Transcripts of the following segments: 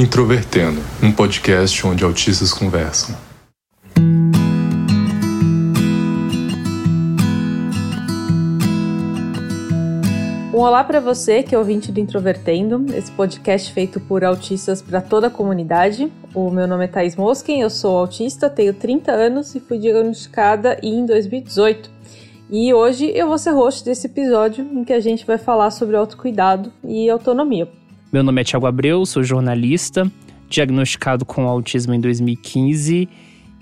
Introvertendo, um podcast onde autistas conversam. Um olá para você que é ouvinte do Introvertendo, esse podcast feito por autistas para toda a comunidade. O meu nome é Thais Mosken, eu sou autista, tenho 30 anos e fui diagnosticada em 2018. E hoje eu vou ser host desse episódio em que a gente vai falar sobre autocuidado e autonomia. Meu nome é Thiago Abreu, sou jornalista, diagnosticado com autismo em 2015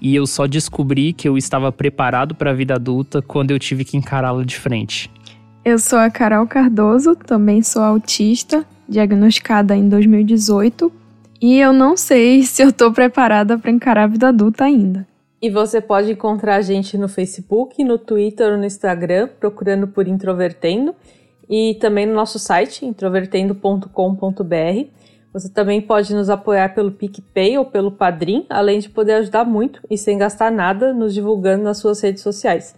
e eu só descobri que eu estava preparado para a vida adulta quando eu tive que encará-la de frente. Eu sou a Carol Cardoso, também sou autista, diagnosticada em 2018, e eu não sei se eu estou preparada para encarar a vida adulta ainda. E você pode encontrar a gente no Facebook, no Twitter ou no Instagram, procurando por Introvertendo, e também no nosso site, introvertendo.com.br. Você também pode nos apoiar pelo PicPay ou pelo Padrim, além de poder ajudar muito e sem gastar nada nos divulgando nas suas redes sociais.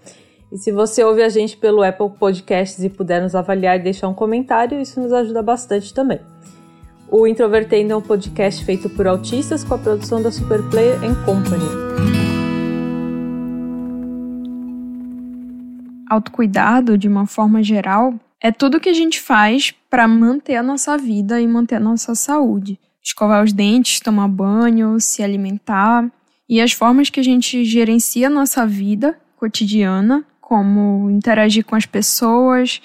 E se você ouve a gente pelo Apple Podcasts e puder nos avaliar e deixar um comentário, isso nos ajuda bastante também. O Introvertendo é um podcast feito por autistas com a produção da Superplayer Company. Autocuidado, de uma forma geral, é tudo que a gente faz para manter a nossa vida e manter a nossa saúde. Escovar os dentes, tomar banho, se alimentar e as formas que a gente gerencia a nossa vida cotidiana, como interagir com as pessoas,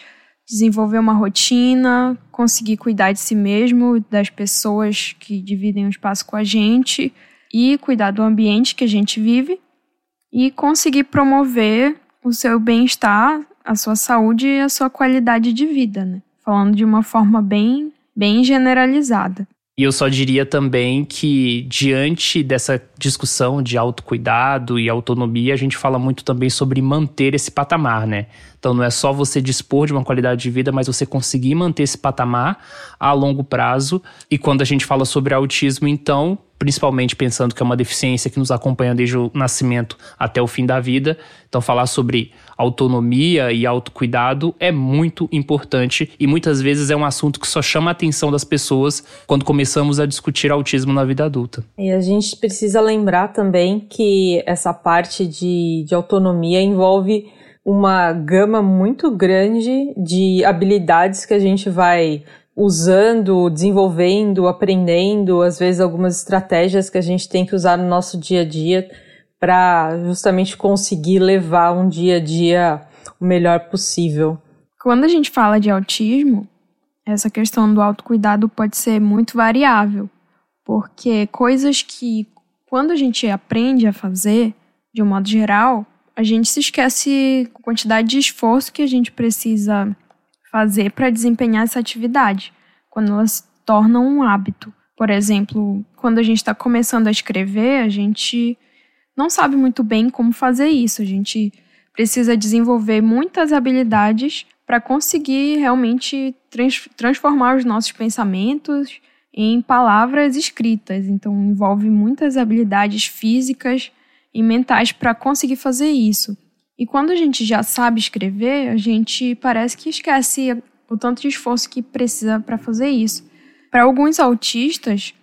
desenvolver uma rotina, conseguir cuidar de si mesmo, das pessoas que dividem o espaço com a gente e cuidar do ambiente que a gente vive e conseguir promover o seu bem-estar a sua saúde e a sua qualidade de vida, né? Falando de uma forma bem, bem generalizada. E eu só diria também que, diante dessa discussão de autocuidado e autonomia, a gente fala muito também sobre manter esse patamar, né? Então não é só você dispor de uma qualidade de vida, mas você conseguir manter esse patamar a longo prazo. E quando a gente fala sobre autismo, então, principalmente pensando que é uma deficiência que nos acompanha desde o nascimento até o fim da vida. Então, falar sobre autonomia e autocuidado é muito importante e muitas vezes é um assunto que só chama a atenção das pessoas quando começamos a discutir autismo na vida adulta. E a gente precisa lembrar também que essa parte de, de autonomia envolve uma gama muito grande de habilidades que a gente vai usando, desenvolvendo, aprendendo, às vezes algumas estratégias que a gente tem que usar no nosso dia a dia para justamente conseguir levar um dia a dia o melhor possível. Quando a gente fala de autismo, essa questão do autocuidado pode ser muito variável, porque coisas que quando a gente aprende a fazer, de um modo geral, a gente se esquece a quantidade de esforço que a gente precisa fazer para desempenhar essa atividade, quando ela se torna um hábito. Por exemplo, quando a gente está começando a escrever, a gente não sabe muito bem como fazer isso. A gente precisa desenvolver muitas habilidades para conseguir realmente trans transformar os nossos pensamentos em palavras escritas. Então, envolve muitas habilidades físicas e mentais para conseguir fazer isso. E quando a gente já sabe escrever, a gente parece que esquece o tanto de esforço que precisa para fazer isso. Para alguns autistas,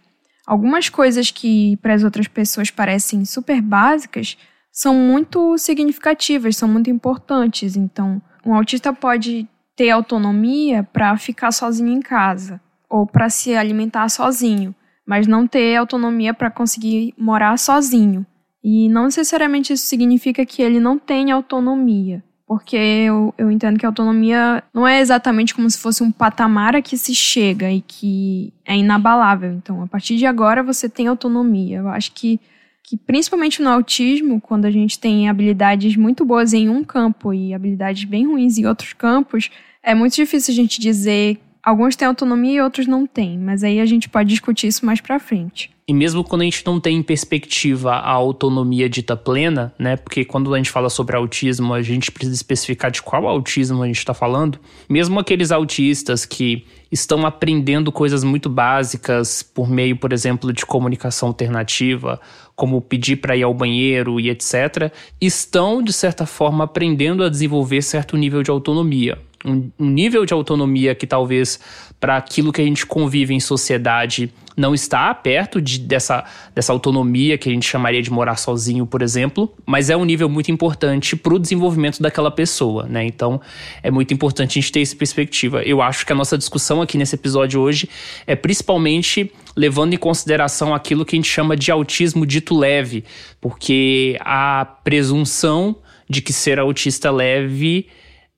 algumas coisas que para as outras pessoas parecem super básicas são muito significativas, são muito importantes. Então, um autista pode ter autonomia para ficar sozinho em casa ou para se alimentar sozinho, mas não ter autonomia para conseguir morar sozinho. E não necessariamente isso significa que ele não tem autonomia, porque eu, eu entendo que a autonomia não é exatamente como se fosse um patamar a que se chega e que é inabalável. Então, a partir de agora você tem autonomia. Eu acho que, que principalmente no autismo, quando a gente tem habilidades muito boas em um campo e habilidades bem ruins em outros campos, é muito difícil a gente dizer alguns têm autonomia e outros não têm, mas aí a gente pode discutir isso mais para frente. E mesmo quando a gente não tem em perspectiva a autonomia dita plena, né? Porque quando a gente fala sobre autismo, a gente precisa especificar de qual autismo a gente está falando. Mesmo aqueles autistas que estão aprendendo coisas muito básicas por meio, por exemplo, de comunicação alternativa, como pedir para ir ao banheiro e etc., estão, de certa forma, aprendendo a desenvolver certo nível de autonomia. Um, um nível de autonomia que talvez para aquilo que a gente convive em sociedade não está perto de, dessa, dessa autonomia que a gente chamaria de morar sozinho, por exemplo, mas é um nível muito importante para o desenvolvimento daquela pessoa, né? Então é muito importante a gente ter essa perspectiva. Eu acho que a nossa discussão aqui nesse episódio hoje é principalmente levando em consideração aquilo que a gente chama de autismo dito leve, porque a presunção de que ser autista leve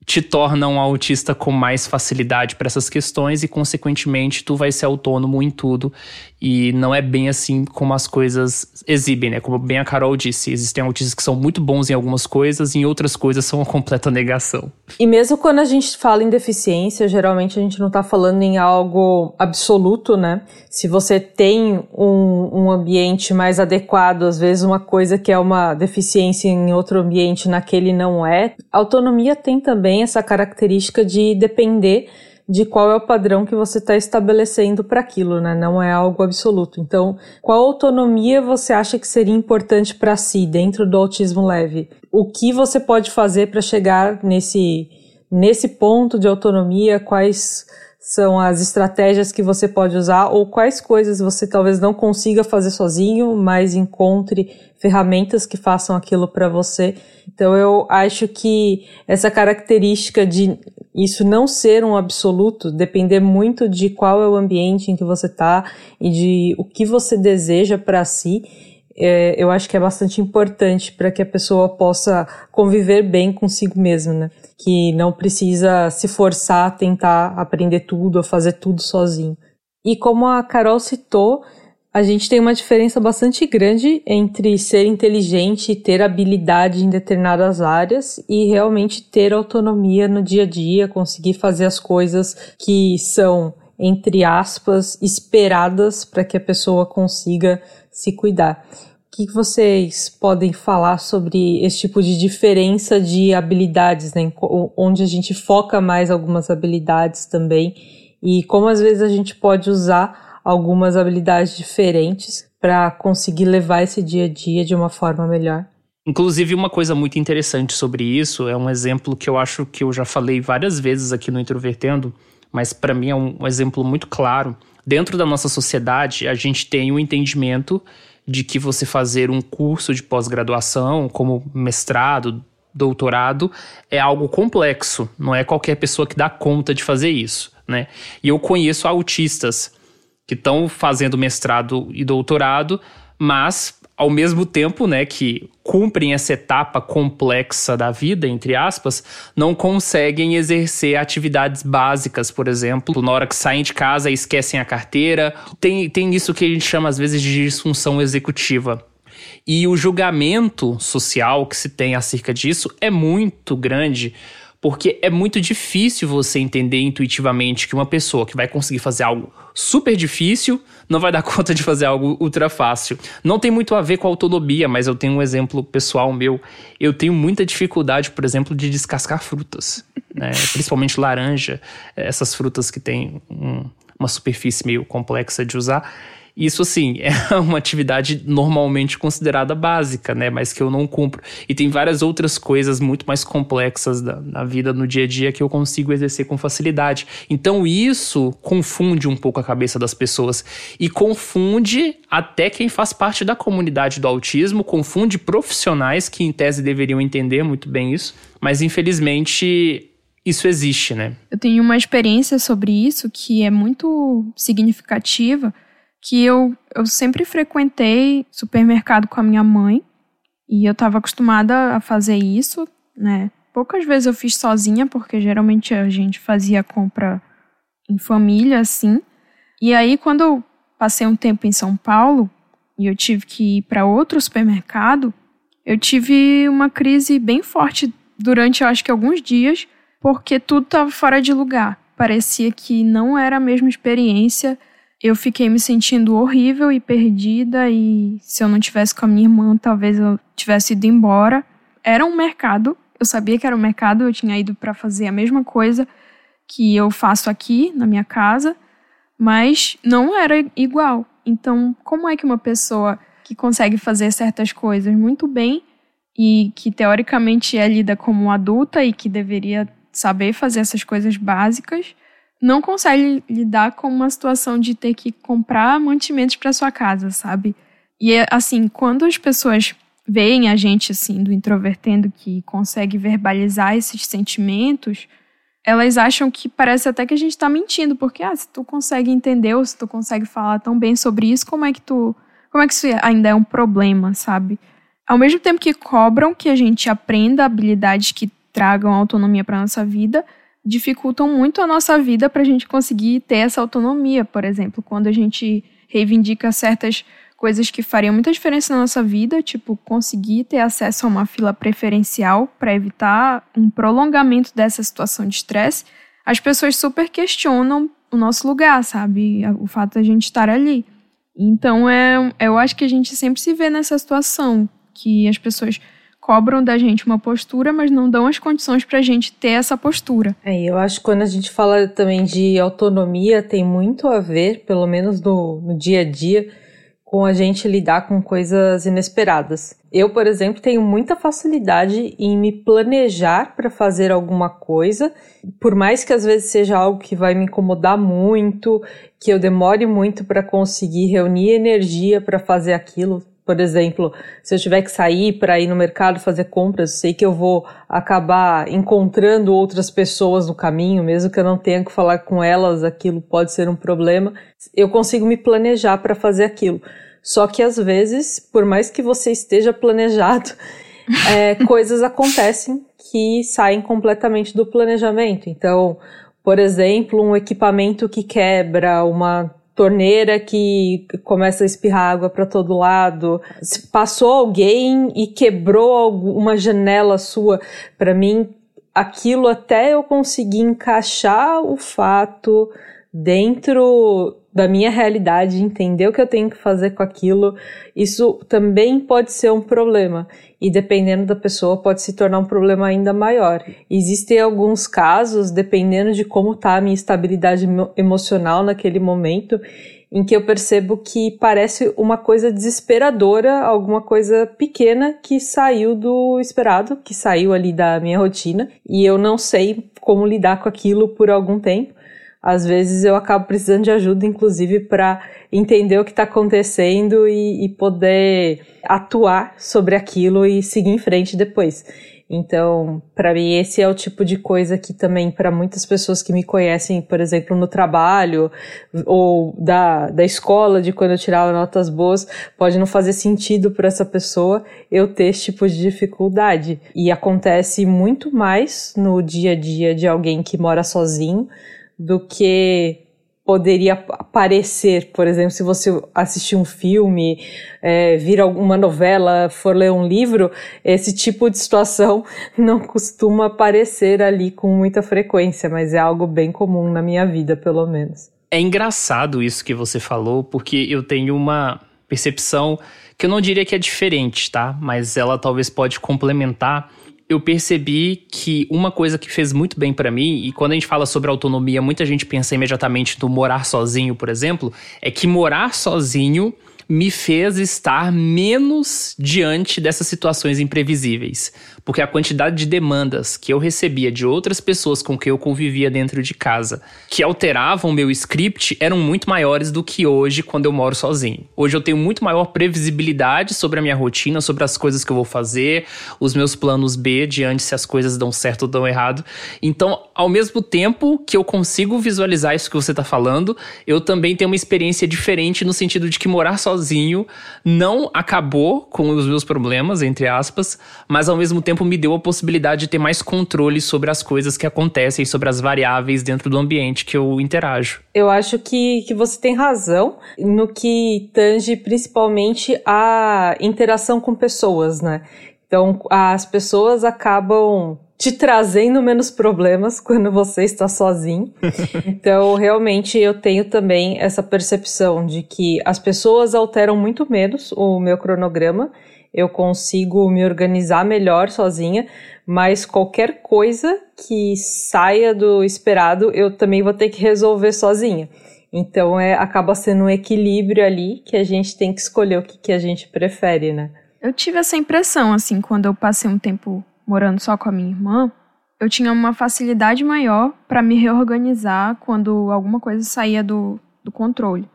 te torna um autista com mais facilidade para essas questões e, consequentemente, tu vai ser autônomo em tudo. E não é bem assim como as coisas exibem, né? Como bem a Carol disse, existem autistas que são muito bons em algumas coisas e em outras coisas são uma completa negação. E mesmo quando a gente fala em deficiência, geralmente a gente não está falando em algo absoluto, né? Se você tem um, um ambiente mais adequado, às vezes uma coisa que é uma deficiência em outro ambiente, naquele não é. A autonomia tem também essa característica de depender de qual é o padrão que você está estabelecendo para aquilo, né? Não é algo absoluto. Então, qual autonomia você acha que seria importante para si dentro do autismo leve? O que você pode fazer para chegar nesse nesse ponto de autonomia? Quais são as estratégias que você pode usar ou quais coisas você talvez não consiga fazer sozinho, mas encontre ferramentas que façam aquilo para você. Então eu acho que essa característica de isso não ser um absoluto, depender muito de qual é o ambiente em que você está e de o que você deseja para si, é, eu acho que é bastante importante para que a pessoa possa conviver bem consigo mesma, né? Que não precisa se forçar a tentar aprender tudo, a fazer tudo sozinho. E como a Carol citou, a gente tem uma diferença bastante grande entre ser inteligente e ter habilidade em determinadas áreas e realmente ter autonomia no dia a dia, conseguir fazer as coisas que são, entre aspas, esperadas para que a pessoa consiga se cuidar. O que vocês podem falar sobre esse tipo de diferença de habilidades, né? onde a gente foca mais algumas habilidades também e como às vezes a gente pode usar algumas habilidades diferentes para conseguir levar esse dia a dia de uma forma melhor. Inclusive, uma coisa muito interessante sobre isso é um exemplo que eu acho que eu já falei várias vezes aqui no Introvertendo, mas para mim é um exemplo muito claro. Dentro da nossa sociedade, a gente tem o um entendimento de que você fazer um curso de pós-graduação, como mestrado, doutorado, é algo complexo. Não é qualquer pessoa que dá conta de fazer isso, né? E eu conheço autistas que estão fazendo mestrado e doutorado, mas ao mesmo tempo, né, que cumprem essa etapa complexa da vida, entre aspas, não conseguem exercer atividades básicas, por exemplo, na hora que saem de casa e esquecem a carteira. Tem, tem isso que a gente chama às vezes de disfunção executiva. E o julgamento social que se tem acerca disso é muito grande porque é muito difícil você entender intuitivamente que uma pessoa que vai conseguir fazer algo super difícil não vai dar conta de fazer algo ultra fácil. Não tem muito a ver com a autonomia, mas eu tenho um exemplo pessoal meu. Eu tenho muita dificuldade, por exemplo, de descascar frutas, né? principalmente laranja, essas frutas que têm um, uma superfície meio complexa de usar. Isso, assim, é uma atividade normalmente considerada básica, né? Mas que eu não cumpro. E tem várias outras coisas muito mais complexas da, na vida, no dia a dia, que eu consigo exercer com facilidade. Então, isso confunde um pouco a cabeça das pessoas. E confunde até quem faz parte da comunidade do autismo, confunde profissionais que, em tese, deveriam entender muito bem isso. Mas, infelizmente, isso existe, né? Eu tenho uma experiência sobre isso que é muito significativa que eu, eu sempre frequentei supermercado com a minha mãe e eu estava acostumada a fazer isso, né? Poucas vezes eu fiz sozinha, porque geralmente a gente fazia compra em família, assim. E aí, quando eu passei um tempo em São Paulo e eu tive que ir para outro supermercado, eu tive uma crise bem forte durante, eu acho que alguns dias, porque tudo estava fora de lugar. Parecia que não era a mesma experiência eu fiquei me sentindo horrível e perdida e se eu não tivesse com a minha irmã, talvez eu tivesse ido embora. Era um mercado, eu sabia que era um mercado, eu tinha ido para fazer a mesma coisa que eu faço aqui na minha casa, mas não era igual. Então, como é que uma pessoa que consegue fazer certas coisas muito bem e que teoricamente é lida como adulta e que deveria saber fazer essas coisas básicas, não consegue lidar com uma situação de ter que comprar mantimentos para sua casa, sabe? E assim, quando as pessoas veem a gente assim do introvertendo que consegue verbalizar esses sentimentos, elas acham que parece até que a gente está mentindo, porque ah, se tu consegue entender ou se tu consegue falar tão bem sobre isso, como é que tu, como é que isso ainda é um problema, sabe? Ao mesmo tempo que cobram que a gente aprenda habilidades que tragam autonomia para nossa vida, dificultam muito a nossa vida para a gente conseguir ter essa autonomia. Por exemplo, quando a gente reivindica certas coisas que fariam muita diferença na nossa vida, tipo conseguir ter acesso a uma fila preferencial para evitar um prolongamento dessa situação de estresse, as pessoas super questionam o nosso lugar, sabe? O fato a gente estar ali. Então, é, eu acho que a gente sempre se vê nessa situação, que as pessoas cobram da gente uma postura, mas não dão as condições para a gente ter essa postura. É, eu acho que quando a gente fala também de autonomia, tem muito a ver, pelo menos no, no dia a dia, com a gente lidar com coisas inesperadas. Eu, por exemplo, tenho muita facilidade em me planejar para fazer alguma coisa, por mais que às vezes seja algo que vai me incomodar muito, que eu demore muito para conseguir reunir energia para fazer aquilo. Por exemplo, se eu tiver que sair para ir no mercado fazer compras, sei que eu vou acabar encontrando outras pessoas no caminho, mesmo que eu não tenha que falar com elas, aquilo pode ser um problema. Eu consigo me planejar para fazer aquilo. Só que às vezes, por mais que você esteja planejado, é, coisas acontecem que saem completamente do planejamento. Então, por exemplo, um equipamento que quebra, uma torneira que começa a espirrar água para todo lado. Se passou alguém e quebrou uma janela sua, para mim, aquilo até eu conseguir encaixar o fato dentro da minha realidade, entender o que eu tenho que fazer com aquilo, isso também pode ser um problema. E dependendo da pessoa, pode se tornar um problema ainda maior. Existem alguns casos, dependendo de como está a minha estabilidade emocional naquele momento, em que eu percebo que parece uma coisa desesperadora, alguma coisa pequena que saiu do esperado, que saiu ali da minha rotina, e eu não sei como lidar com aquilo por algum tempo às vezes eu acabo precisando de ajuda, inclusive, para entender o que está acontecendo e, e, poder atuar sobre aquilo e seguir em frente depois. Então, para mim, esse é o tipo de coisa que também, para muitas pessoas que me conhecem, por exemplo, no trabalho ou da, da escola, de quando eu tirava notas boas, pode não fazer sentido para essa pessoa eu ter esse tipo de dificuldade. E acontece muito mais no dia a dia de alguém que mora sozinho do que poderia parecer, por exemplo, se você assistir um filme, é, vir alguma novela, for ler um livro, esse tipo de situação não costuma aparecer ali com muita frequência, mas é algo bem comum na minha vida, pelo menos. É engraçado isso que você falou, porque eu tenho uma percepção que eu não diria que é diferente, tá? Mas ela talvez pode complementar eu percebi que uma coisa que fez muito bem para mim, e quando a gente fala sobre autonomia, muita gente pensa imediatamente no morar sozinho, por exemplo, é que morar sozinho me fez estar menos diante dessas situações imprevisíveis porque a quantidade de demandas que eu recebia de outras pessoas com quem eu convivia dentro de casa, que alteravam meu script, eram muito maiores do que hoje quando eu moro sozinho. Hoje eu tenho muito maior previsibilidade sobre a minha rotina, sobre as coisas que eu vou fazer, os meus planos B diante se as coisas dão certo ou dão errado. Então, ao mesmo tempo que eu consigo visualizar isso que você está falando, eu também tenho uma experiência diferente no sentido de que morar sozinho não acabou com os meus problemas, entre aspas, mas ao mesmo tempo me deu a possibilidade de ter mais controle sobre as coisas que acontecem, sobre as variáveis dentro do ambiente que eu interajo. Eu acho que, que você tem razão no que tange principalmente a interação com pessoas, né? Então, as pessoas acabam te trazendo menos problemas quando você está sozinho. então, realmente, eu tenho também essa percepção de que as pessoas alteram muito menos o meu cronograma eu consigo me organizar melhor sozinha, mas qualquer coisa que saia do esperado, eu também vou ter que resolver sozinha. Então é, acaba sendo um equilíbrio ali que a gente tem que escolher o que, que a gente prefere, né? Eu tive essa impressão, assim, quando eu passei um tempo morando só com a minha irmã. eu tinha uma facilidade maior para me reorganizar quando alguma coisa saía do, do controle.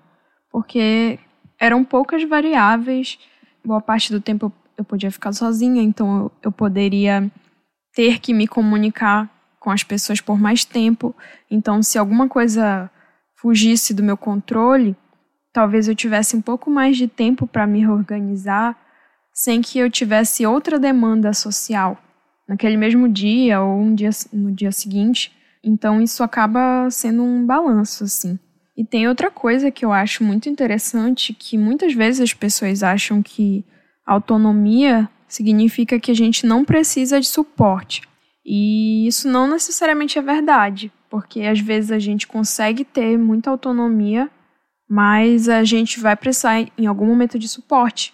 Porque eram poucas variáveis, boa parte do tempo eu podia ficar sozinha, então eu, eu poderia ter que me comunicar com as pessoas por mais tempo. Então, se alguma coisa fugisse do meu controle, talvez eu tivesse um pouco mais de tempo para me reorganizar sem que eu tivesse outra demanda social naquele mesmo dia ou um dia no dia seguinte. Então isso acaba sendo um balanço assim. E tem outra coisa que eu acho muito interessante que muitas vezes as pessoas acham que autonomia significa que a gente não precisa de suporte. E isso não necessariamente é verdade, porque às vezes a gente consegue ter muita autonomia, mas a gente vai precisar em algum momento de suporte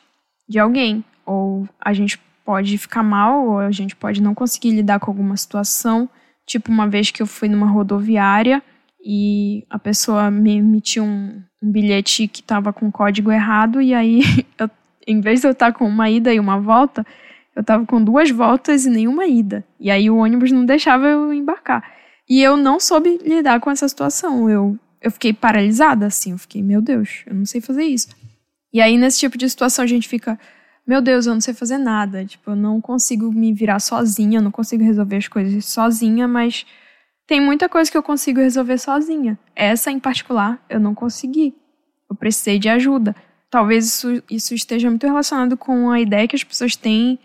de alguém, ou a gente pode ficar mal, ou a gente pode não conseguir lidar com alguma situação. Tipo, uma vez que eu fui numa rodoviária e a pessoa me emitiu um, um bilhete que estava com código errado, e aí, eu, em vez de eu estar com uma ida e uma volta, eu estava com duas voltas e nenhuma ida. E aí o ônibus não deixava eu embarcar. E eu não soube lidar com essa situação. Eu, eu fiquei paralisada, assim. Eu fiquei, meu Deus, eu não sei fazer isso. E aí, nesse tipo de situação, a gente fica, meu Deus, eu não sei fazer nada. Tipo, eu não consigo me virar sozinha, eu não consigo resolver as coisas sozinha, mas tem muita coisa que eu consigo resolver sozinha. Essa em particular, eu não consegui. Eu precisei de ajuda. Talvez isso, isso esteja muito relacionado com a ideia que as pessoas têm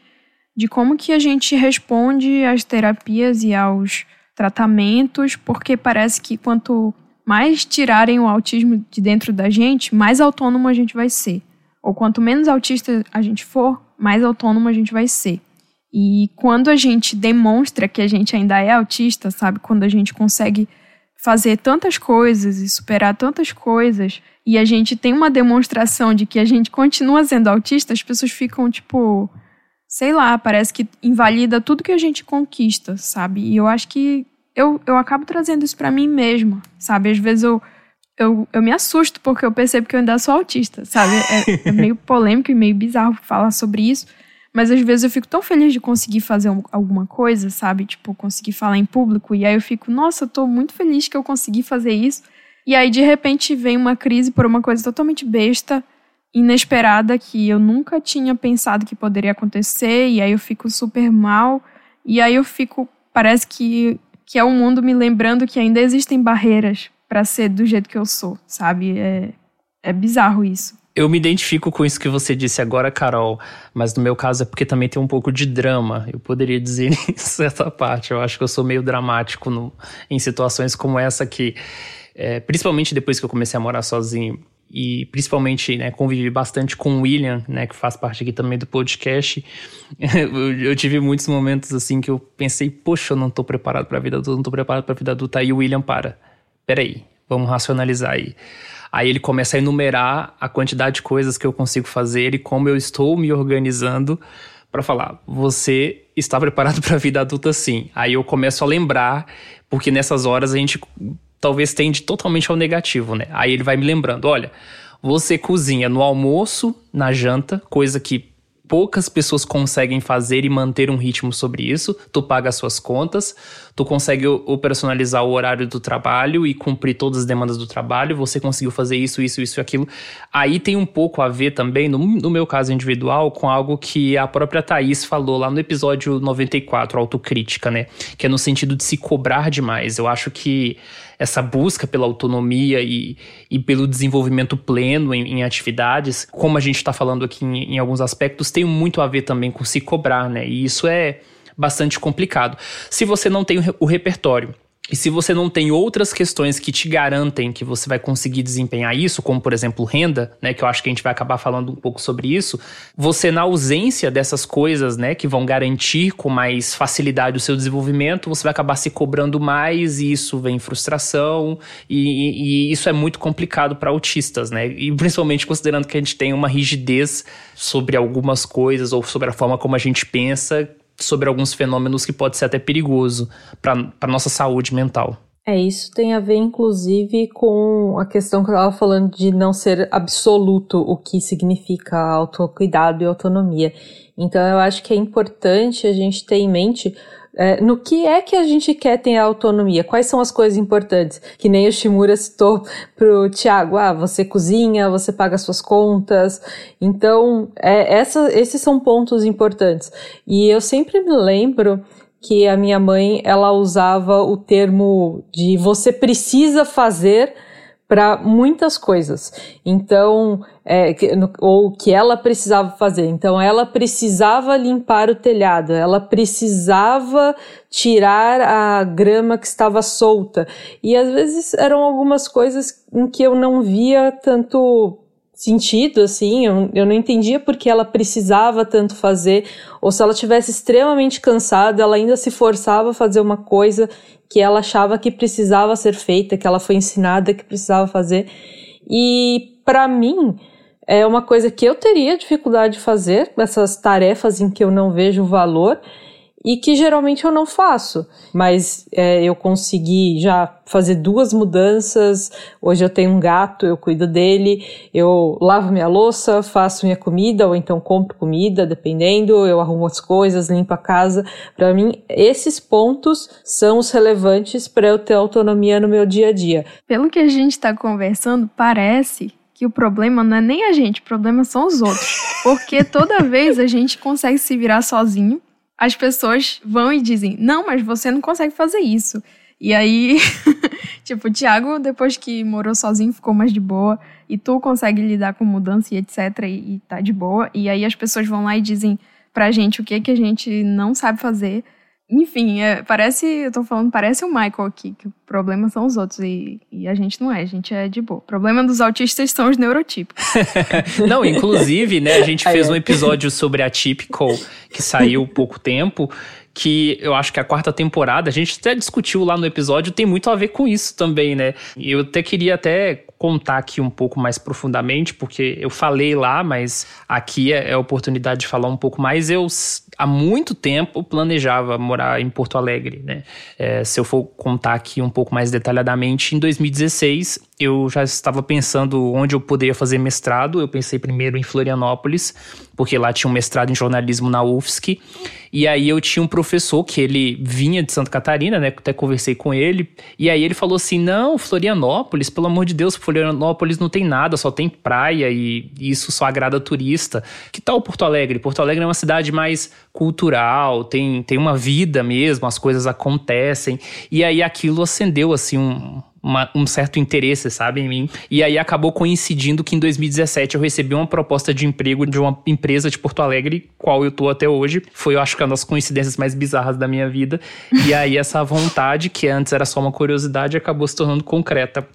de como que a gente responde às terapias e aos tratamentos, porque parece que quanto mais tirarem o autismo de dentro da gente, mais autônomo a gente vai ser ou quanto menos autista a gente for, mais autônomo a gente vai ser. E quando a gente demonstra que a gente ainda é autista, sabe? Quando a gente consegue fazer tantas coisas e superar tantas coisas, e a gente tem uma demonstração de que a gente continua sendo autista, as pessoas ficam tipo, sei lá, parece que invalida tudo que a gente conquista, sabe? E eu acho que eu, eu acabo trazendo isso para mim mesma, sabe? Às vezes eu eu, eu me assusto porque eu percebo que eu ainda sou autista, sabe? É, é meio polêmico e meio bizarro falar sobre isso. Mas às vezes eu fico tão feliz de conseguir fazer alguma coisa, sabe? Tipo, conseguir falar em público. E aí eu fico, nossa, eu tô muito feliz que eu consegui fazer isso. E aí de repente vem uma crise por uma coisa totalmente besta, inesperada, que eu nunca tinha pensado que poderia acontecer. E aí eu fico super mal. E aí eu fico, parece que, que é o mundo me lembrando que ainda existem barreiras para ser do jeito que eu sou, sabe? É, é bizarro isso. Eu me identifico com isso que você disse agora, Carol, mas no meu caso é porque também tem um pouco de drama. Eu poderia dizer em certa parte. Eu acho que eu sou meio dramático no, em situações como essa aqui. É, principalmente depois que eu comecei a morar sozinho e principalmente né, convivi bastante com o William, né, que faz parte aqui também do podcast. eu, eu, tive muitos momentos assim que eu pensei, poxa, eu não tô preparado para a vida adulta, não tô preparado para a vida adulta. Aí o William para peraí, vamos racionalizar aí. Aí ele começa a enumerar a quantidade de coisas que eu consigo fazer e como eu estou me organizando para falar, você está preparado para a vida adulta sim. Aí eu começo a lembrar, porque nessas horas a gente talvez tende totalmente ao negativo, né? Aí ele vai me lembrando, olha, você cozinha no almoço, na janta, coisa que poucas pessoas conseguem fazer e manter um ritmo sobre isso. Tu paga as suas contas, tu consegue operacionalizar o horário do trabalho e cumprir todas as demandas do trabalho, você conseguiu fazer isso, isso, isso e aquilo. Aí tem um pouco a ver também, no, no meu caso individual, com algo que a própria Thaís falou lá no episódio 94, Autocrítica, né? Que é no sentido de se cobrar demais. Eu acho que essa busca pela autonomia e, e pelo desenvolvimento pleno em, em atividades, como a gente está falando aqui em, em alguns aspectos, tem muito a ver também com se cobrar, né? E isso é bastante complicado. Se você não tem o repertório e se você não tem outras questões que te garantem que você vai conseguir desempenhar isso, como por exemplo renda, né, que eu acho que a gente vai acabar falando um pouco sobre isso, você na ausência dessas coisas, né, que vão garantir com mais facilidade o seu desenvolvimento, você vai acabar se cobrando mais e isso vem frustração e, e isso é muito complicado para autistas, né, e principalmente considerando que a gente tem uma rigidez sobre algumas coisas ou sobre a forma como a gente pensa sobre alguns fenômenos que pode ser até perigoso para a nossa saúde mental. É, isso tem a ver, inclusive, com a questão que eu estava falando de não ser absoluto o que significa autocuidado e autonomia. Então, eu acho que é importante a gente ter em mente é, no que é que a gente quer ter autonomia, quais são as coisas importantes, que nem o Shimura citou pro Tiago, ah, você cozinha, você paga suas contas, então é, essa, esses são pontos importantes. E eu sempre me lembro que a minha mãe, ela usava o termo de você precisa fazer para muitas coisas. Então, é, que, no, ou que ela precisava fazer. Então, ela precisava limpar o telhado, ela precisava tirar a grama que estava solta. E às vezes eram algumas coisas em que eu não via tanto sentido, assim, eu, eu não entendia porque ela precisava tanto fazer, ou se ela tivesse extremamente cansada, ela ainda se forçava a fazer uma coisa que ela achava que precisava ser feita, que ela foi ensinada que precisava fazer. E para mim é uma coisa que eu teria dificuldade de fazer, essas tarefas em que eu não vejo valor e que geralmente eu não faço. Mas é, eu consegui já fazer duas mudanças. Hoje eu tenho um gato, eu cuido dele, eu lavo minha louça, faço minha comida ou então compro comida, dependendo. Eu arrumo as coisas, limpo a casa. Para mim, esses pontos são os relevantes para eu ter autonomia no meu dia a dia. Pelo que a gente está conversando, parece que o problema não é nem a gente, o problema são os outros. Porque toda vez a gente consegue se virar sozinho as pessoas vão e dizem: Não, mas você não consegue fazer isso. E aí, tipo, o Thiago, depois que morou sozinho, ficou mais de boa. E tu consegue lidar com mudança e etc. E, e tá de boa. E aí as pessoas vão lá e dizem pra gente o que, que a gente não sabe fazer. Enfim, é, parece, eu tô falando, parece o Michael aqui, que o problema são os outros e, e, a gente não é, a gente é de boa. O problema dos autistas são os neurotípicos. não, inclusive, né, a gente fez um episódio sobre a Typical, que saiu pouco tempo, que eu acho que a quarta temporada, a gente até discutiu lá no episódio, tem muito a ver com isso também, né? Eu até queria até contar aqui um pouco mais profundamente, porque eu falei lá, mas aqui é, é a oportunidade de falar um pouco mais. Eu há muito tempo planejava morar em Porto Alegre, né? É, se eu for contar aqui um pouco mais detalhadamente, em 2016 eu já estava pensando onde eu poderia fazer mestrado. Eu pensei primeiro em Florianópolis, porque lá tinha um mestrado em jornalismo na UFSC. E aí eu tinha um professor que ele vinha de Santa Catarina, né? Até conversei com ele. E aí ele falou assim: não, Florianópolis, pelo amor de Deus, Florianópolis não tem nada, só tem praia e isso só agrada turista. Que tal Porto Alegre? Porto Alegre é uma cidade mais cultural, tem, tem uma vida mesmo, as coisas acontecem. E aí aquilo acendeu assim um uma, um certo interesse, sabe, em mim. E aí acabou coincidindo que em 2017 eu recebi uma proposta de emprego de uma empresa de Porto Alegre, qual eu tô até hoje. Foi, eu acho que uma das coincidências mais bizarras da minha vida. E aí essa vontade, que antes era só uma curiosidade, acabou se tornando concreta.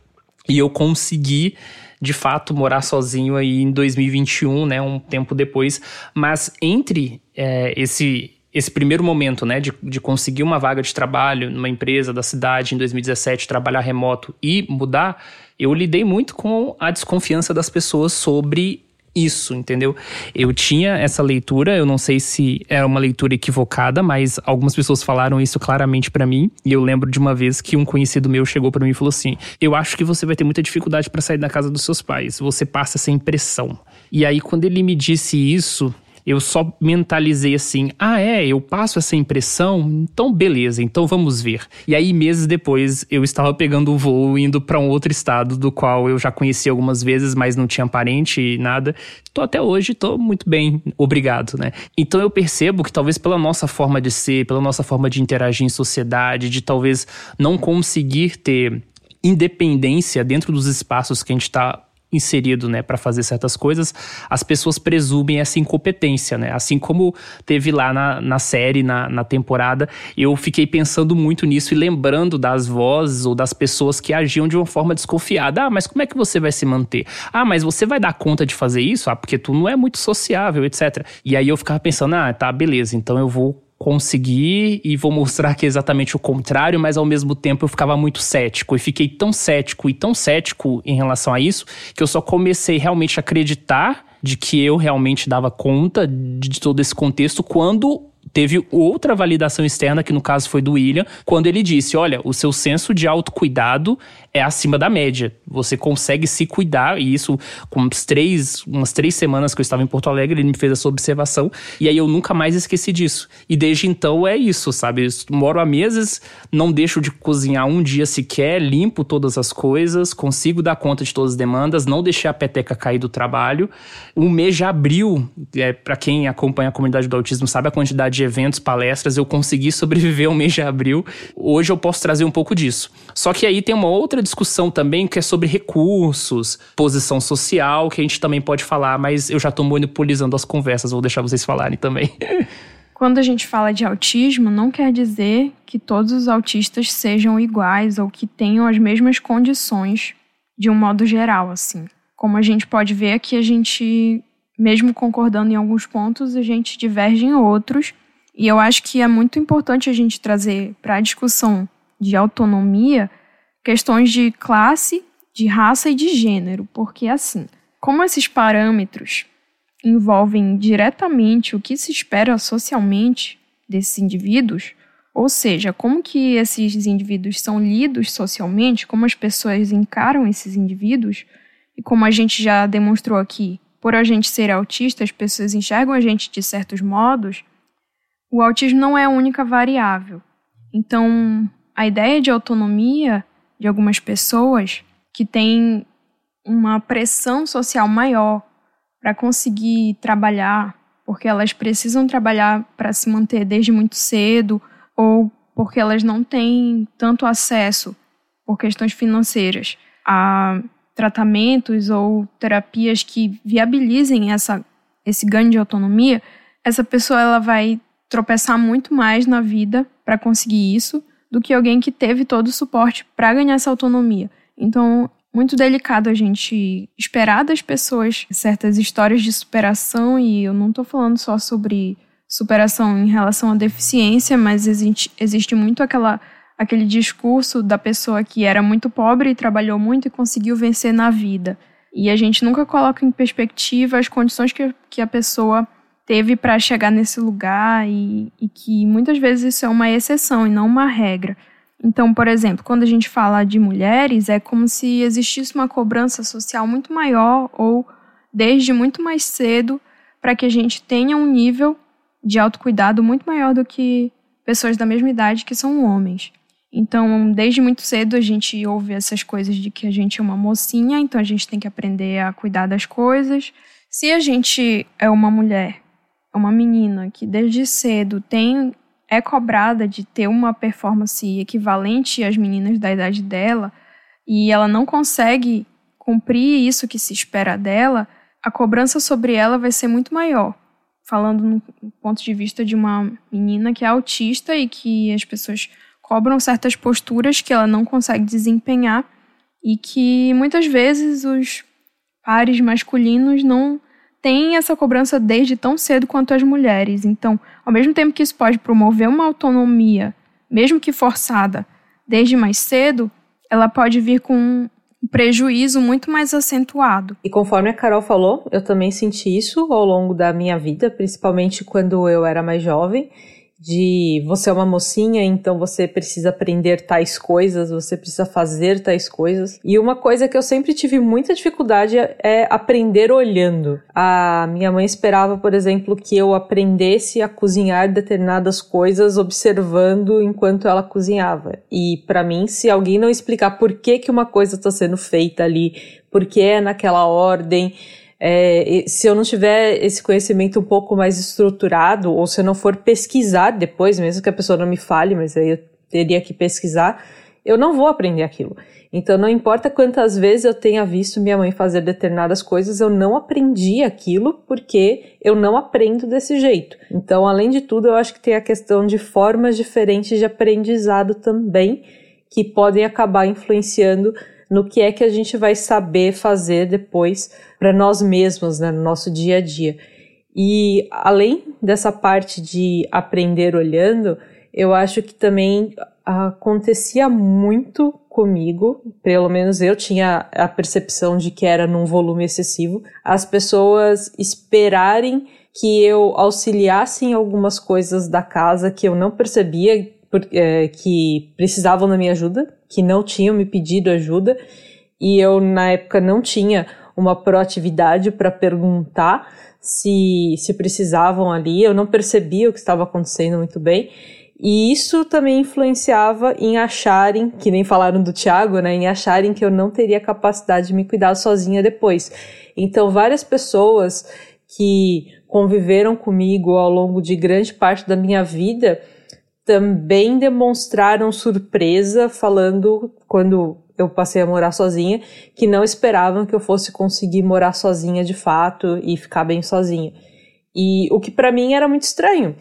E eu consegui de fato morar sozinho aí em 2021, né, um tempo depois. Mas entre é, esse esse primeiro momento, né, de, de conseguir uma vaga de trabalho numa empresa da cidade em 2017, trabalhar remoto e mudar, eu lidei muito com a desconfiança das pessoas sobre isso, entendeu? Eu tinha essa leitura, eu não sei se era uma leitura equivocada, mas algumas pessoas falaram isso claramente para mim. E eu lembro de uma vez que um conhecido meu chegou para mim e falou assim: "Eu acho que você vai ter muita dificuldade para sair da casa dos seus pais. Você passa essa impressão". E aí quando ele me disse isso, eu só mentalizei assim: ah, é, eu passo essa impressão, então beleza, então vamos ver. E aí, meses depois, eu estava pegando o voo indo para um outro estado, do qual eu já conheci algumas vezes, mas não tinha parente e nada. Tô até hoje, tô muito bem, obrigado, né? Então eu percebo que talvez pela nossa forma de ser, pela nossa forma de interagir em sociedade, de talvez não conseguir ter independência dentro dos espaços que a gente está inserido, né, para fazer certas coisas, as pessoas presumem essa incompetência, né? Assim como teve lá na, na série, na, na temporada, eu fiquei pensando muito nisso e lembrando das vozes ou das pessoas que agiam de uma forma desconfiada. Ah, mas como é que você vai se manter? Ah, mas você vai dar conta de fazer isso? Ah, porque tu não é muito sociável, etc. E aí eu ficava pensando, ah, tá, beleza, então eu vou conseguir e vou mostrar que é exatamente o contrário, mas ao mesmo tempo eu ficava muito cético. E fiquei tão cético e tão cético em relação a isso que eu só comecei realmente a acreditar de que eu realmente dava conta de todo esse contexto quando teve outra validação externa, que no caso foi do William, quando ele disse: olha, o seu senso de autocuidado é acima da média. Você consegue se cuidar, e isso com uns três, umas três semanas que eu estava em Porto Alegre, ele me fez essa observação, e aí eu nunca mais esqueci disso. E desde então é isso, sabe? Eu moro há meses, não deixo de cozinhar um dia sequer, limpo todas as coisas, consigo dar conta de todas as demandas, não deixei a peteca cair do trabalho. O mês de abril, é, para quem acompanha a comunidade do autismo, sabe a quantidade de eventos, palestras, eu consegui sobreviver o mês de abril. Hoje eu posso trazer um pouco disso. Só que aí tem uma outra discussão também que é sobre recursos, posição social, que a gente também pode falar, mas eu já estou monopolizando as conversas, vou deixar vocês falarem também. Quando a gente fala de autismo, não quer dizer que todos os autistas sejam iguais ou que tenham as mesmas condições de um modo geral, assim. Como a gente pode ver aqui, a gente, mesmo concordando em alguns pontos, a gente diverge em outros. E eu acho que é muito importante a gente trazer para a discussão de autonomia questões de classe, de raça e de gênero, porque assim, como esses parâmetros envolvem diretamente o que se espera socialmente desses indivíduos, ou seja, como que esses indivíduos são lidos socialmente, como as pessoas encaram esses indivíduos, e como a gente já demonstrou aqui, por a gente ser autista, as pessoas enxergam a gente de certos modos, o autismo não é a única variável. Então, a ideia de autonomia de algumas pessoas que têm uma pressão social maior para conseguir trabalhar, porque elas precisam trabalhar para se manter desde muito cedo, ou porque elas não têm tanto acesso, por questões financeiras, a tratamentos ou terapias que viabilizem essa, esse ganho de autonomia, essa pessoa ela vai tropeçar muito mais na vida para conseguir isso do que alguém que teve todo o suporte para ganhar essa autonomia. Então, muito delicado a gente esperar das pessoas certas histórias de superação, e eu não estou falando só sobre superação em relação à deficiência, mas existe, existe muito aquela, aquele discurso da pessoa que era muito pobre e trabalhou muito e conseguiu vencer na vida. E a gente nunca coloca em perspectiva as condições que, que a pessoa teve para chegar nesse lugar e, e que muitas vezes isso é uma exceção e não uma regra. Então, por exemplo, quando a gente fala de mulheres, é como se existisse uma cobrança social muito maior ou desde muito mais cedo para que a gente tenha um nível de autocuidado muito maior do que pessoas da mesma idade que são homens. Então, desde muito cedo a gente ouve essas coisas de que a gente é uma mocinha, então a gente tem que aprender a cuidar das coisas. Se a gente é uma mulher uma menina que desde cedo tem é cobrada de ter uma performance equivalente às meninas da idade dela e ela não consegue cumprir isso que se espera dela, a cobrança sobre ela vai ser muito maior. Falando no ponto de vista de uma menina que é autista e que as pessoas cobram certas posturas que ela não consegue desempenhar e que muitas vezes os pares masculinos não tem essa cobrança desde tão cedo quanto as mulheres. Então, ao mesmo tempo que isso pode promover uma autonomia, mesmo que forçada, desde mais cedo, ela pode vir com um prejuízo muito mais acentuado. E conforme a Carol falou, eu também senti isso ao longo da minha vida, principalmente quando eu era mais jovem de você é uma mocinha, então você precisa aprender tais coisas, você precisa fazer tais coisas. E uma coisa que eu sempre tive muita dificuldade é aprender olhando. A minha mãe esperava, por exemplo, que eu aprendesse a cozinhar determinadas coisas observando enquanto ela cozinhava. E para mim, se alguém não explicar por que que uma coisa está sendo feita ali, por que é naquela ordem, é, se eu não tiver esse conhecimento um pouco mais estruturado, ou se eu não for pesquisar depois, mesmo que a pessoa não me fale, mas aí eu teria que pesquisar, eu não vou aprender aquilo. Então, não importa quantas vezes eu tenha visto minha mãe fazer determinadas coisas, eu não aprendi aquilo porque eu não aprendo desse jeito. Então, além de tudo, eu acho que tem a questão de formas diferentes de aprendizado também, que podem acabar influenciando no que é que a gente vai saber fazer depois para nós mesmos, né, no nosso dia a dia. E além dessa parte de aprender olhando, eu acho que também acontecia muito comigo, pelo menos eu tinha a percepção de que era num volume excessivo, as pessoas esperarem que eu auxiliasse em algumas coisas da casa que eu não percebia que precisavam da minha ajuda, que não tinham me pedido ajuda, e eu na época não tinha uma proatividade para perguntar se, se precisavam ali, eu não percebia o que estava acontecendo muito bem. E isso também influenciava em acharem, que nem falaram do Tiago, né, em acharem que eu não teria capacidade de me cuidar sozinha depois. Então, várias pessoas que conviveram comigo ao longo de grande parte da minha vida também demonstraram surpresa falando quando eu passei a morar sozinha, que não esperavam que eu fosse conseguir morar sozinha de fato e ficar bem sozinha. E o que para mim era muito estranho,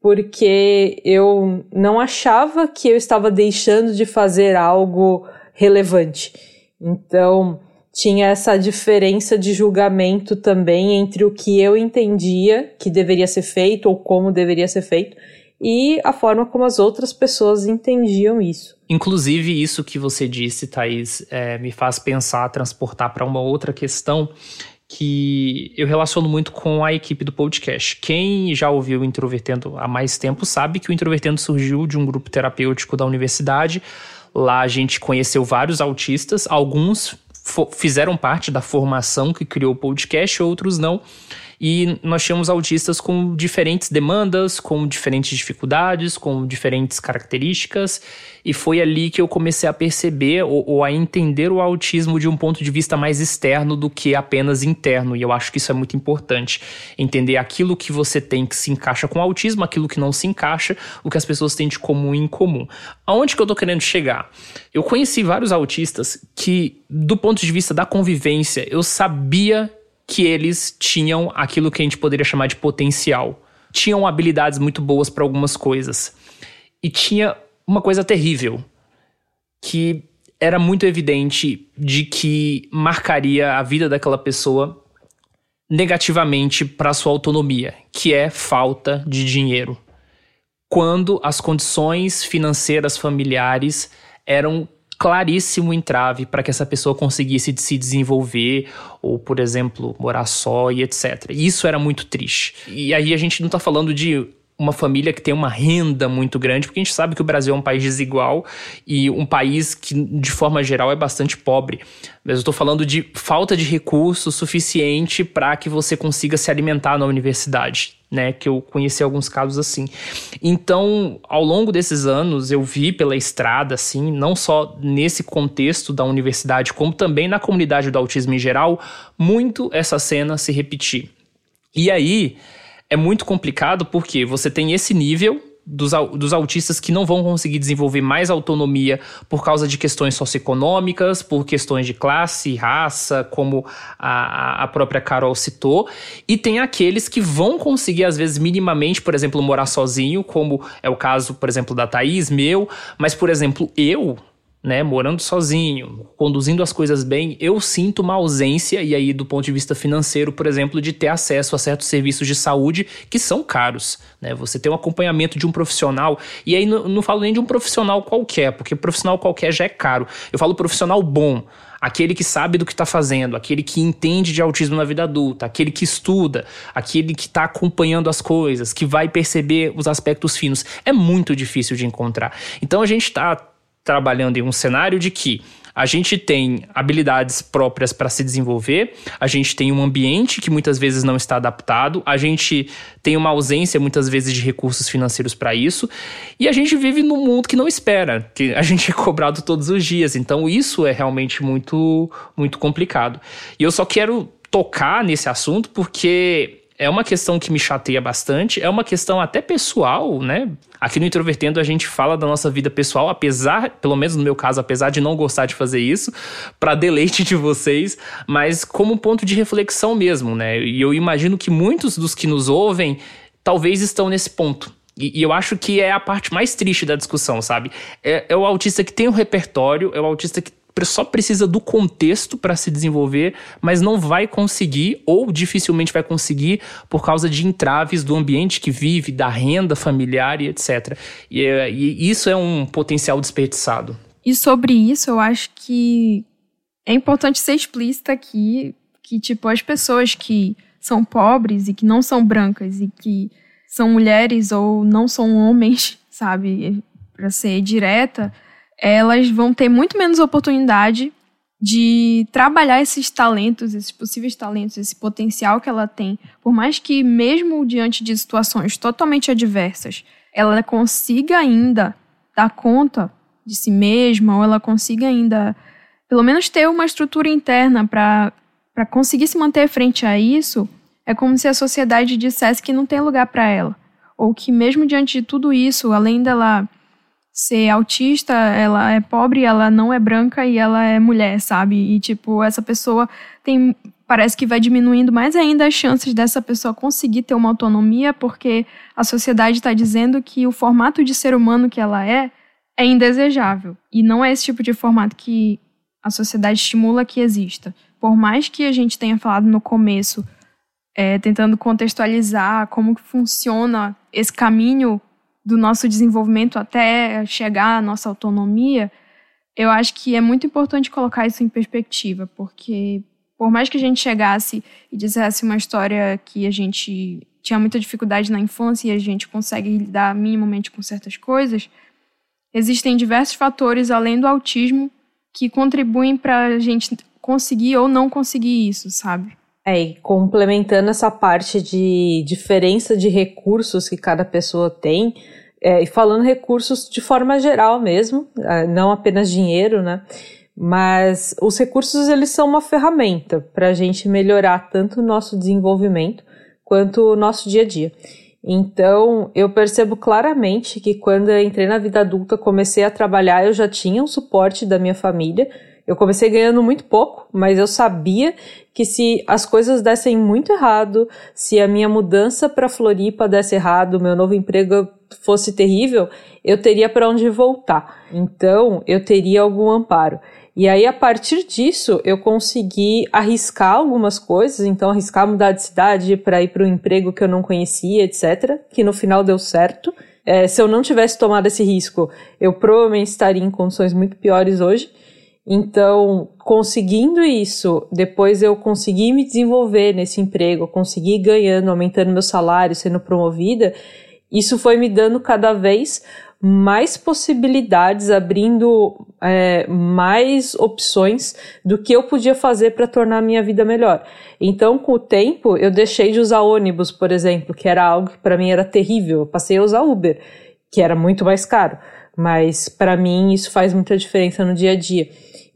porque eu não achava que eu estava deixando de fazer algo relevante. Então, tinha essa diferença de julgamento também entre o que eu entendia que deveria ser feito ou como deveria ser feito e a forma como as outras pessoas entendiam isso. Inclusive, isso que você disse, Thaís, é, me faz pensar, transportar para uma outra questão que eu relaciono muito com a equipe do podcast. Quem já ouviu o Introvertendo há mais tempo sabe que o Introvertendo surgiu de um grupo terapêutico da universidade. Lá a gente conheceu vários autistas, alguns fizeram parte da formação que criou o podcast, outros não. E nós tínhamos autistas com diferentes demandas, com diferentes dificuldades, com diferentes características. E foi ali que eu comecei a perceber ou, ou, a entender o autismo de um ponto de vista mais externo do que apenas interno. E eu acho que isso é muito importante. Entender aquilo que você tem que se encaixa com o autismo, aquilo que não se encaixa, o que as pessoas têm de comum e incomum. Aonde que eu tô querendo chegar? Eu conheci vários autistas que, do ponto de vista da convivência, eu sabia que eles tinham aquilo que a gente poderia chamar de potencial. Tinham habilidades muito boas para algumas coisas. E tinha uma coisa terrível, que era muito evidente de que marcaria a vida daquela pessoa negativamente para sua autonomia, que é falta de dinheiro. Quando as condições financeiras familiares eram claríssimo entrave para que essa pessoa conseguisse se desenvolver ou, por exemplo, morar só e etc. Isso era muito triste. E aí a gente não está falando de uma família que tem uma renda muito grande, porque a gente sabe que o Brasil é um país desigual e um país que, de forma geral, é bastante pobre. Mas eu estou falando de falta de recurso suficiente para que você consiga se alimentar na universidade né, que eu conheci alguns casos assim. Então, ao longo desses anos, eu vi pela estrada, assim, não só nesse contexto da universidade, como também na comunidade do autismo em geral, muito essa cena se repetir. E aí, é muito complicado porque você tem esse nível dos, dos autistas que não vão conseguir desenvolver mais autonomia por causa de questões socioeconômicas, por questões de classe, raça, como a, a própria Carol citou, e tem aqueles que vão conseguir, às vezes, minimamente, por exemplo, morar sozinho, como é o caso, por exemplo, da Thaís, meu, mas, por exemplo, eu né, morando sozinho, conduzindo as coisas bem, eu sinto uma ausência, e aí do ponto de vista financeiro, por exemplo, de ter acesso a certos serviços de saúde que são caros. Né? Você tem um acompanhamento de um profissional, e aí não, não falo nem de um profissional qualquer, porque profissional qualquer já é caro. Eu falo profissional bom, aquele que sabe do que está fazendo, aquele que entende de autismo na vida adulta, aquele que estuda, aquele que está acompanhando as coisas, que vai perceber os aspectos finos. É muito difícil de encontrar. Então a gente está trabalhando em um cenário de que a gente tem habilidades próprias para se desenvolver, a gente tem um ambiente que muitas vezes não está adaptado, a gente tem uma ausência muitas vezes de recursos financeiros para isso, e a gente vive num mundo que não espera, que a gente é cobrado todos os dias. Então isso é realmente muito muito complicado. E eu só quero tocar nesse assunto porque é uma questão que me chateia bastante, é uma questão até pessoal, né? Aqui no Introvertendo a gente fala da nossa vida pessoal, apesar, pelo menos no meu caso, apesar de não gostar de fazer isso, para deleite de vocês, mas como ponto de reflexão mesmo, né? E eu imagino que muitos dos que nos ouvem talvez estão nesse ponto. E, e eu acho que é a parte mais triste da discussão, sabe? É, é o autista que tem um repertório, é o autista que só precisa do contexto para se desenvolver, mas não vai conseguir ou dificilmente vai conseguir por causa de entraves do ambiente que vive, da renda familiar e etc. E, e isso é um potencial desperdiçado. E sobre isso, eu acho que é importante ser explícita aqui que tipo as pessoas que são pobres e que não são brancas e que são mulheres ou não são homens, sabe, para ser direta, elas vão ter muito menos oportunidade de trabalhar esses talentos, esses possíveis talentos, esse potencial que ela tem. Por mais que, mesmo diante de situações totalmente adversas, ela consiga ainda dar conta de si mesma, ou ela consiga ainda, pelo menos, ter uma estrutura interna para conseguir se manter frente a isso, é como se a sociedade dissesse que não tem lugar para ela. Ou que, mesmo diante de tudo isso, além dela ser autista, ela é pobre, ela não é branca e ela é mulher, sabe? E tipo, essa pessoa tem parece que vai diminuindo mais ainda as chances dessa pessoa conseguir ter uma autonomia, porque a sociedade está dizendo que o formato de ser humano que ela é é indesejável. E não é esse tipo de formato que a sociedade estimula que exista. Por mais que a gente tenha falado no começo, é, tentando contextualizar como que funciona esse caminho do nosso desenvolvimento até chegar à nossa autonomia, eu acho que é muito importante colocar isso em perspectiva, porque por mais que a gente chegasse e dissesse uma história que a gente tinha muita dificuldade na infância e a gente consegue lidar minimamente com certas coisas, existem diversos fatores além do autismo que contribuem para a gente conseguir ou não conseguir isso, sabe? É, e complementando essa parte de diferença de recursos que cada pessoa tem, é, e falando recursos de forma geral mesmo, é, não apenas dinheiro, né? Mas os recursos eles são uma ferramenta para a gente melhorar tanto o nosso desenvolvimento quanto o nosso dia a dia. Então, eu percebo claramente que quando eu entrei na vida adulta, comecei a trabalhar, eu já tinha um suporte da minha família. Eu comecei ganhando muito pouco, mas eu sabia que se as coisas dessem muito errado, se a minha mudança para Floripa desse errado, meu novo emprego fosse terrível, eu teria para onde voltar. Então, eu teria algum amparo. E aí, a partir disso, eu consegui arriscar algumas coisas, então arriscar mudar de cidade para ir para um emprego que eu não conhecia, etc., que no final deu certo. É, se eu não tivesse tomado esse risco, eu provavelmente estaria em condições muito piores hoje. Então, conseguindo isso, depois eu consegui me desenvolver nesse emprego, consegui ir ganhando, aumentando meu salário, sendo promovida, isso foi me dando cada vez mais possibilidades, abrindo é, mais opções do que eu podia fazer para tornar a minha vida melhor. Então, com o tempo, eu deixei de usar ônibus, por exemplo, que era algo que para mim era terrível. Eu passei a usar Uber, que era muito mais caro. Mas para mim isso faz muita diferença no dia a dia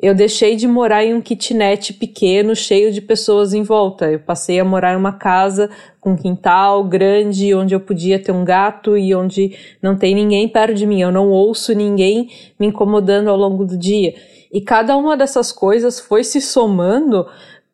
eu deixei de morar em um kitnet pequeno, cheio de pessoas em volta. Eu passei a morar em uma casa com quintal grande, onde eu podia ter um gato e onde não tem ninguém perto de mim. Eu não ouço ninguém me incomodando ao longo do dia. E cada uma dessas coisas foi se somando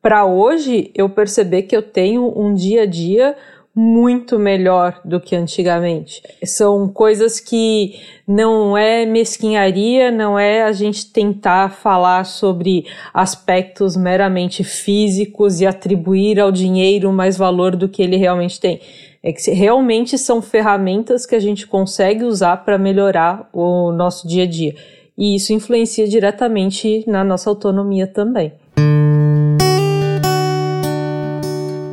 para hoje eu perceber que eu tenho um dia a dia muito melhor do que antigamente. São coisas que não é mesquinharia, não é a gente tentar falar sobre aspectos meramente físicos e atribuir ao dinheiro mais valor do que ele realmente tem. É que realmente são ferramentas que a gente consegue usar para melhorar o nosso dia a dia. E isso influencia diretamente na nossa autonomia também.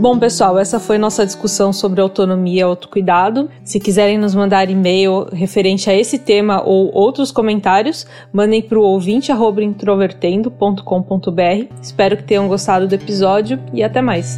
Bom, pessoal, essa foi nossa discussão sobre autonomia e autocuidado. Se quiserem nos mandar e-mail referente a esse tema ou outros comentários, mandem para o ouvinte@introvertendo.com.br. Espero que tenham gostado do episódio e até mais.